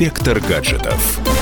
Инспектор гаджетов.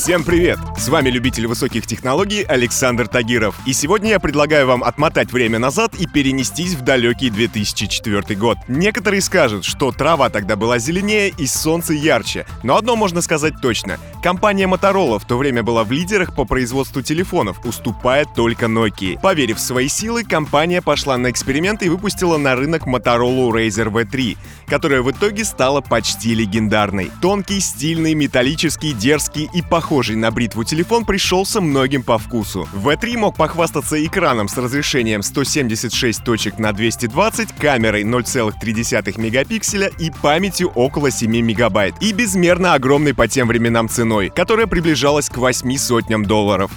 Всем привет! С вами любитель высоких технологий Александр Тагиров. И сегодня я предлагаю вам отмотать время назад и перенестись в далекий 2004 год. Некоторые скажут, что трава тогда была зеленее и солнце ярче. Но одно можно сказать точно. Компания Motorola в то время была в лидерах по производству телефонов, уступая только Nokia. Поверив в свои силы, компания пошла на эксперимент и выпустила на рынок Motorola Razr V3, которая в итоге стала почти легендарной. Тонкий, стильный, металлический, дерзкий и похожий похожий на бритву телефон пришелся многим по вкусу. V3 мог похвастаться экраном с разрешением 176 точек на 220, камерой 0,3 мегапикселя и памятью около 7 мегабайт. И безмерно огромной по тем временам ценой, которая приближалась к 8 сотням долларов.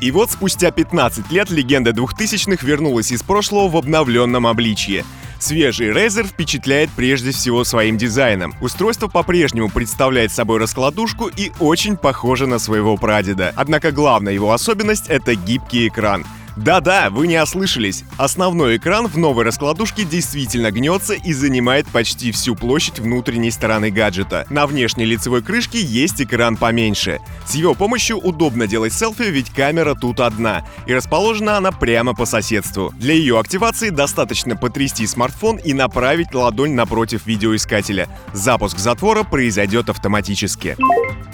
И вот спустя 15 лет легенда 2000-х вернулась из прошлого в обновленном обличье. Свежий Razer впечатляет прежде всего своим дизайном. Устройство по-прежнему представляет собой раскладушку и очень похоже на своего прадеда. Однако главная его особенность — это гибкий экран. Да-да, вы не ослышались. Основной экран в новой раскладушке действительно гнется и занимает почти всю площадь внутренней стороны гаджета. На внешней лицевой крышке есть экран поменьше. С его помощью удобно делать селфи, ведь камера тут одна, и расположена она прямо по соседству. Для ее активации достаточно потрясти смартфон и направить ладонь напротив видеоискателя. Запуск затвора произойдет автоматически.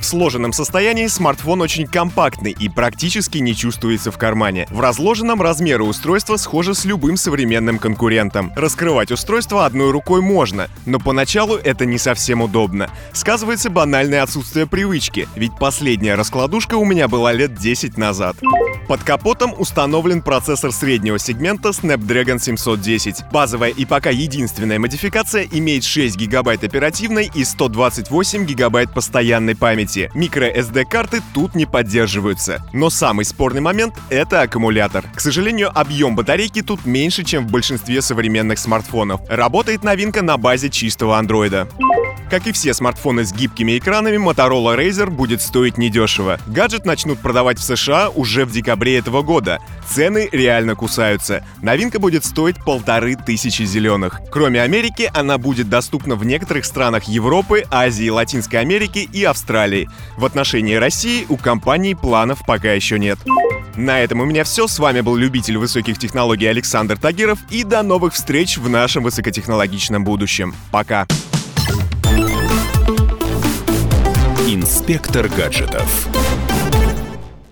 В сложенном состоянии смартфон очень компактный и практически не чувствуется в кармане. В разложенном размеры устройства схожи с любым современным конкурентом. Раскрывать устройство одной рукой можно, но поначалу это не совсем удобно. Сказывается банальное отсутствие привычки, ведь последняя раскладушка у меня была лет 10 назад. Под капотом установлен процессор среднего сегмента Snapdragon 710. Базовая и пока единственная модификация имеет 6 гигабайт оперативной и 128 гигабайт постоянной памяти памяти. Микро-SD-карты тут не поддерживаются. Но самый спорный момент — это аккумулятор. К сожалению, объем батарейки тут меньше, чем в большинстве современных смартфонов. Работает новинка на базе чистого андроида. Как и все смартфоны с гибкими экранами, Motorola Razr будет стоить недешево. Гаджет начнут продавать в США уже в декабре этого года. Цены реально кусаются. Новинка будет стоить полторы тысячи зеленых. Кроме Америки, она будет доступна в некоторых странах Европы, Азии, Латинской Америки и Австралии. В отношении России у компании планов пока еще нет. На этом у меня все. С вами был любитель высоких технологий Александр Тагиров. И до новых встреч в нашем высокотехнологичном будущем. Пока. Инспектор гаджетов.